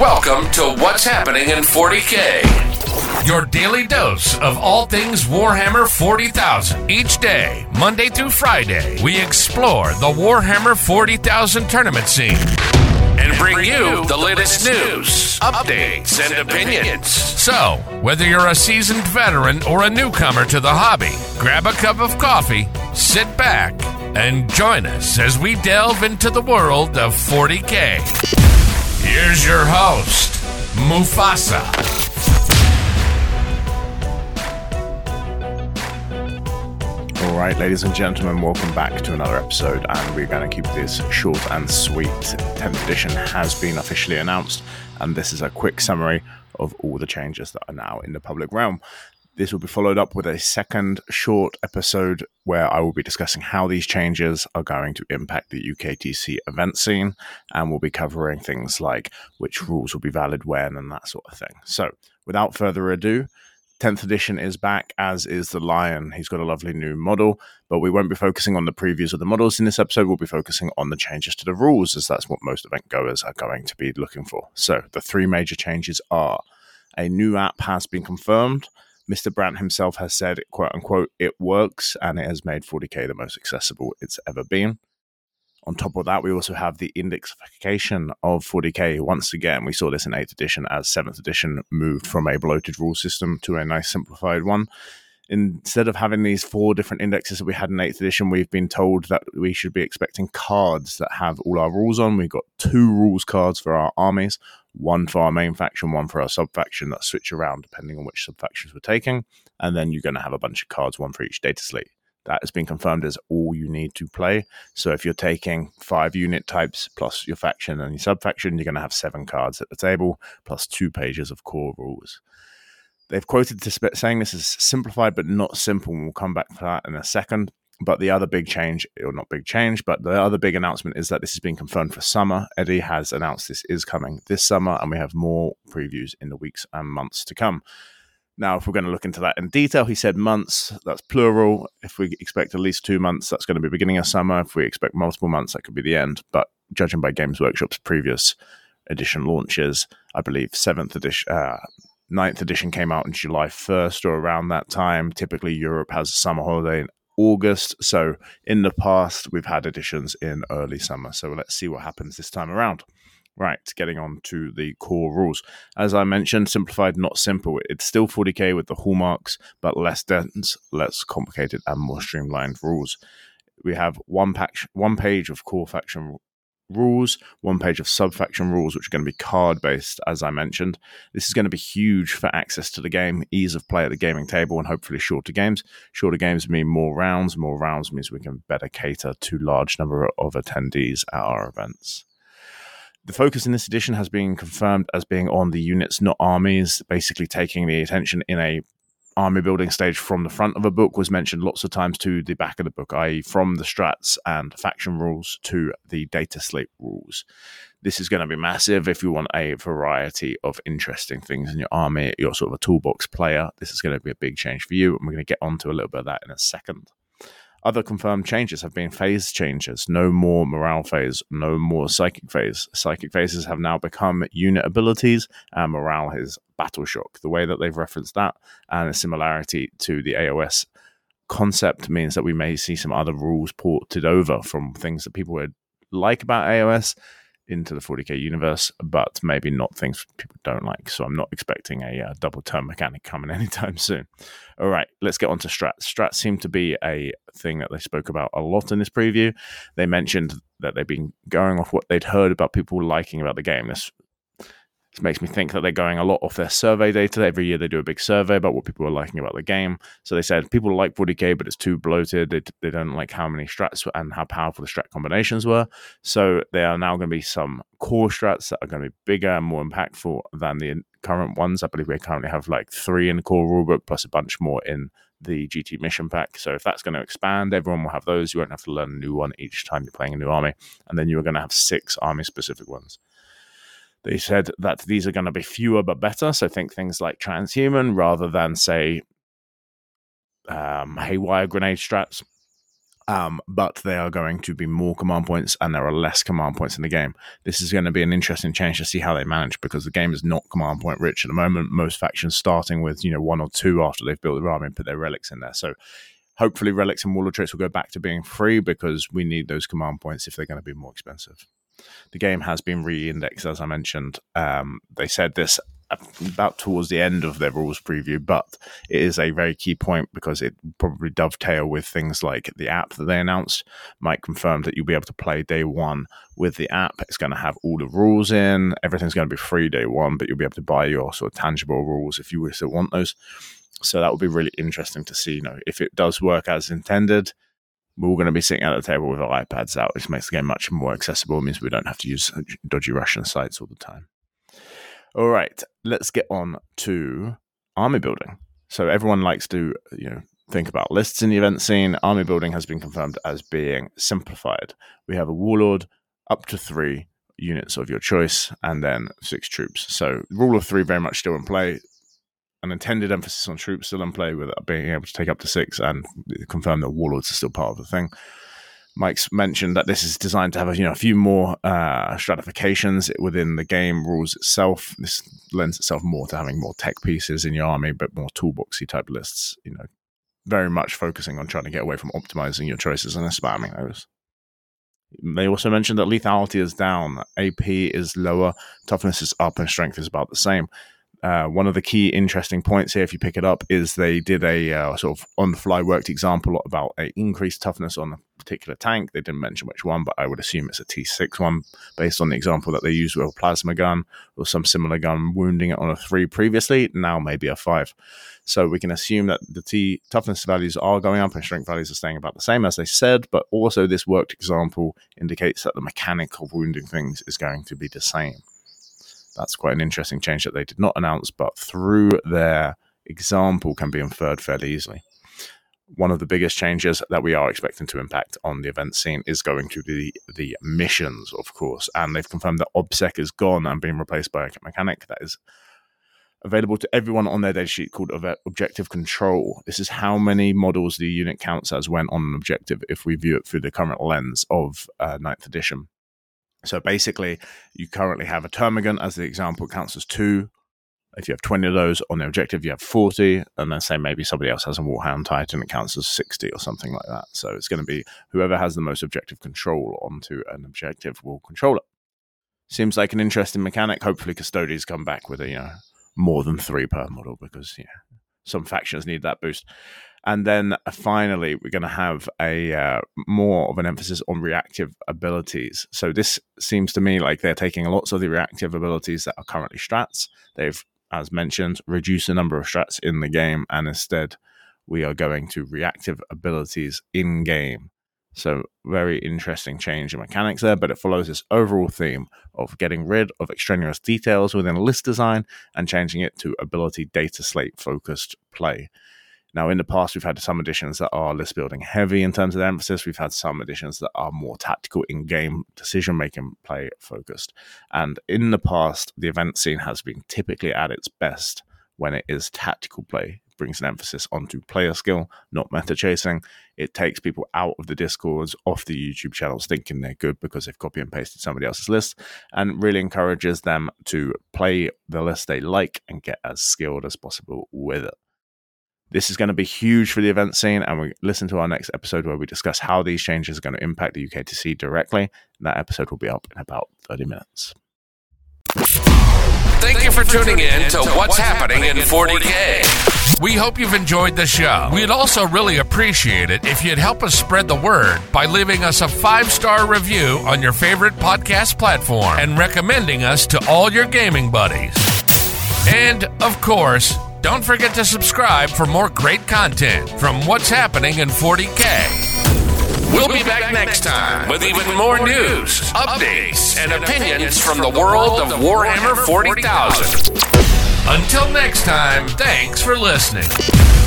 Welcome to What's Happening in 40K. Your daily dose of all things Warhammer 40,000. Each day, Monday through Friday, we explore the Warhammer 40,000 tournament scene and bring you the latest news, updates, and opinions. So, whether you're a seasoned veteran or a newcomer to the hobby, grab a cup of coffee, sit back, and join us as we delve into the world of 40K. Here's your host, Mufasa. All right, ladies and gentlemen, welcome back to another episode, and we're going to keep this short and sweet. 10th edition has been officially announced, and this is a quick summary of all the changes that are now in the public realm. This will be followed up with a second short episode where I will be discussing how these changes are going to impact the UKTC event scene, and we'll be covering things like which rules will be valid when and that sort of thing. So, without further ado, 10th edition is back, as is the Lion. He's got a lovely new model, but we won't be focusing on the previews of the models in this episode. We'll be focusing on the changes to the rules, as that's what most event goers are going to be looking for. So, the three major changes are a new app has been confirmed. Mr. Brandt himself has said, quote unquote, it works and it has made 40k the most accessible it's ever been. On top of that, we also have the indexification of 40k. Once again, we saw this in 8th edition as 7th edition moved from a bloated rule system to a nice simplified one. Instead of having these four different indexes that we had in 8th edition, we've been told that we should be expecting cards that have all our rules on. We've got two rules cards for our armies, one for our main faction, one for our sub faction that switch around depending on which sub factions we're taking. And then you're going to have a bunch of cards, one for each data slate. That has been confirmed as all you need to play. So if you're taking five unit types plus your faction and your sub faction, you're going to have seven cards at the table plus two pages of core rules. They've quoted to saying this is simplified but not simple, and we'll come back to that in a second. But the other big change, or not big change, but the other big announcement is that this has been confirmed for summer. Eddie has announced this is coming this summer, and we have more previews in the weeks and months to come. Now, if we're going to look into that in detail, he said months, that's plural. If we expect at least two months, that's going to be beginning of summer. If we expect multiple months, that could be the end. But judging by Games Workshop's previous edition launches, I believe seventh edition, uh, ninth edition came out in July 1st or around that time. Typically, Europe has a summer holiday in August. So in the past, we've had editions in early summer. So let's see what happens this time around. Right, getting on to the core rules. As I mentioned, simplified, not simple. It's still 40k with the hallmarks, but less dense, less complicated, and more streamlined rules. We have one, pack, one page of core faction rules, one page of subfaction rules, which are going to be card based, as I mentioned. This is going to be huge for access to the game, ease of play at the gaming table, and hopefully shorter games. Shorter games mean more rounds. More rounds means we can better cater to large number of attendees at our events. The focus in this edition has been confirmed as being on the units, not armies, basically taking the attention in a army building stage from the front of a book was mentioned lots of times to the back of the book, i.e., from the strats and faction rules to the data slate rules. This is going to be massive if you want a variety of interesting things in your army. You're sort of a toolbox player. This is going to be a big change for you, and we're going to get onto a little bit of that in a second. Other confirmed changes have been phase changes. No more morale phase, no more psychic phase. Psychic phases have now become unit abilities, and morale is battle shock. The way that they've referenced that and a similarity to the AOS concept means that we may see some other rules ported over from things that people would like about AOS into the 40k universe, but maybe not things people don't like. So I'm not expecting a uh, double turn mechanic coming anytime soon. All right, let's get on to strats. Strats seem to be a thing that they spoke about a lot in this preview. They mentioned that they've been going off what they'd heard about people liking about the game. This it makes me think that they're going a lot off their survey data. Every year they do a big survey about what people are liking about the game. So they said people like 40k, but it's too bloated. They, they don't like how many strats and how powerful the strat combinations were. So there are now going to be some core strats that are going to be bigger and more impactful than the current ones. I believe we currently have like three in the core rulebook plus a bunch more in the GT mission pack. So if that's going to expand, everyone will have those. You won't have to learn a new one each time you're playing a new army. And then you're going to have six army specific ones. They said that these are going to be fewer but better. So think things like transhuman rather than, say, um, haywire grenade strats. Um, but they are going to be more command points and there are less command points in the game. This is going to be an interesting change to see how they manage because the game is not command point rich at the moment. Most factions starting with, you know, one or two after they've built their army and put their relics in there. So hopefully relics and warlord traits will go back to being free because we need those command points if they're going to be more expensive. The game has been re-indexed, as I mentioned. Um, they said this about towards the end of their rules preview, but it is a very key point because it probably dovetail with things like the app that they announced. Mike confirmed that you'll be able to play day one with the app. It's going to have all the rules in. Everything's going to be free day one, but you'll be able to buy your sort of tangible rules if you still want those. So that will be really interesting to see. You know, if it does work as intended, we're going to be sitting at the table with our iPads out, which makes the game much more accessible. It means we don't have to use dodgy Russian sites all the time. All right, let's get on to army building. So everyone likes to, you know, think about lists in the event scene. Army building has been confirmed as being simplified. We have a warlord up to three units of your choice, and then six troops. So rule of three very much still in play. An intended emphasis on troops still in play with being able to take up to six and confirm that warlords are still part of the thing. Mike's mentioned that this is designed to have a, you know a few more uh, stratifications within the game rules itself. This lends itself more to having more tech pieces in your army, but more toolboxy type lists. You know, very much focusing on trying to get away from optimizing your choices and spamming those. They also mentioned that lethality is down, AP is lower, toughness is up, and strength is about the same. Uh, one of the key interesting points here, if you pick it up, is they did a uh, sort of on-the-fly worked example about a increased toughness on a particular tank. They didn't mention which one, but I would assume it's a T6 one, based on the example that they used with a plasma gun or some similar gun, wounding it on a three previously. Now maybe a five. So we can assume that the T toughness values are going up and strength values are staying about the same as they said. But also, this worked example indicates that the mechanic of wounding things is going to be the same that's quite an interesting change that they did not announce, but through their example can be inferred fairly easily. One of the biggest changes that we are expecting to impact on the event scene is going to be the missions, of course. And they've confirmed that OBSEC is gone and being replaced by a mechanic that is available to everyone on their datasheet called Objective Control. This is how many models the unit counts as when on an objective if we view it through the current lens of uh, 9th edition. So basically, you currently have a termagant as the example counts as two. If you have 20 of those on the objective, you have 40. And then say maybe somebody else has a Warhound Titan, it counts as 60 or something like that. So it's going to be whoever has the most objective control onto an objective will control it. Seems like an interesting mechanic. Hopefully, Custodes come back with a, you know, more than three per model because, yeah, some factions need that boost. And then uh, finally, we're going to have a uh, more of an emphasis on reactive abilities. So this seems to me like they're taking lots of the reactive abilities that are currently strats. They've, as mentioned, reduced the number of strats in the game, and instead we are going to reactive abilities in game. So very interesting change in mechanics there, but it follows this overall theme of getting rid of extraneous details within list design and changing it to ability data slate focused play. Now, in the past, we've had some editions that are list building heavy in terms of emphasis. We've had some editions that are more tactical in game decision making play focused. And in the past, the event scene has been typically at its best when it is tactical play. It brings an emphasis onto player skill, not meta chasing. It takes people out of the discords, off the YouTube channels, thinking they're good because they've copy and pasted somebody else's list, and really encourages them to play the list they like and get as skilled as possible with it. This is going to be huge for the event scene, and we listen to our next episode where we discuss how these changes are going to impact the UKTC directly. That episode will be up in about 30 minutes. Thank you for tuning in to What's Happening in 40K. We hope you've enjoyed the show. We'd also really appreciate it if you'd help us spread the word by leaving us a five star review on your favorite podcast platform and recommending us to all your gaming buddies. And, of course, don't forget to subscribe for more great content from what's happening in 40K. We'll be back next time with even more news, updates, and opinions from the world of Warhammer 40,000. Until next time, thanks for listening.